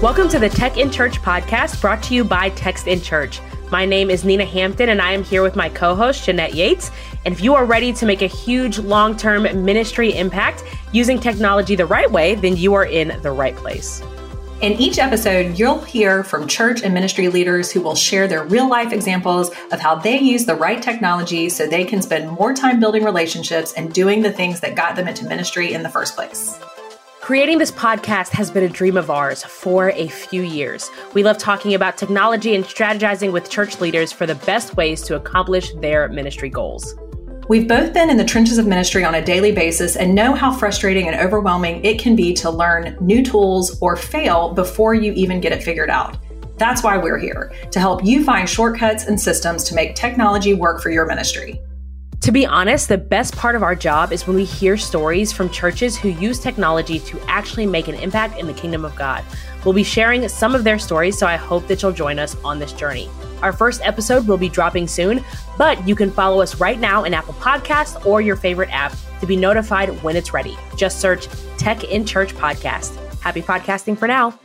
Welcome to the Tech in Church podcast brought to you by Text in Church. My name is Nina Hampton, and I am here with my co host, Jeanette Yates. And if you are ready to make a huge long term ministry impact using technology the right way, then you are in the right place. In each episode, you'll hear from church and ministry leaders who will share their real life examples of how they use the right technology so they can spend more time building relationships and doing the things that got them into ministry in the first place. Creating this podcast has been a dream of ours for a few years. We love talking about technology and strategizing with church leaders for the best ways to accomplish their ministry goals. We've both been in the trenches of ministry on a daily basis and know how frustrating and overwhelming it can be to learn new tools or fail before you even get it figured out. That's why we're here, to help you find shortcuts and systems to make technology work for your ministry. To be honest, the best part of our job is when we hear stories from churches who use technology to actually make an impact in the kingdom of God. We'll be sharing some of their stories, so I hope that you'll join us on this journey. Our first episode will be dropping soon, but you can follow us right now in Apple Podcasts or your favorite app to be notified when it's ready. Just search Tech in Church Podcast. Happy podcasting for now.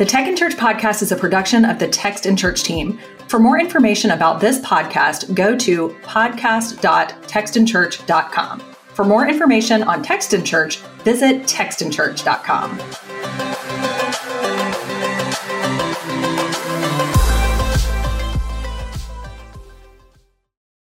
The Tech in Church podcast is a production of the Text in Church team. For more information about this podcast, go to podcast.textinchurch.com. For more information on Text in Church, visit textinchurch.com.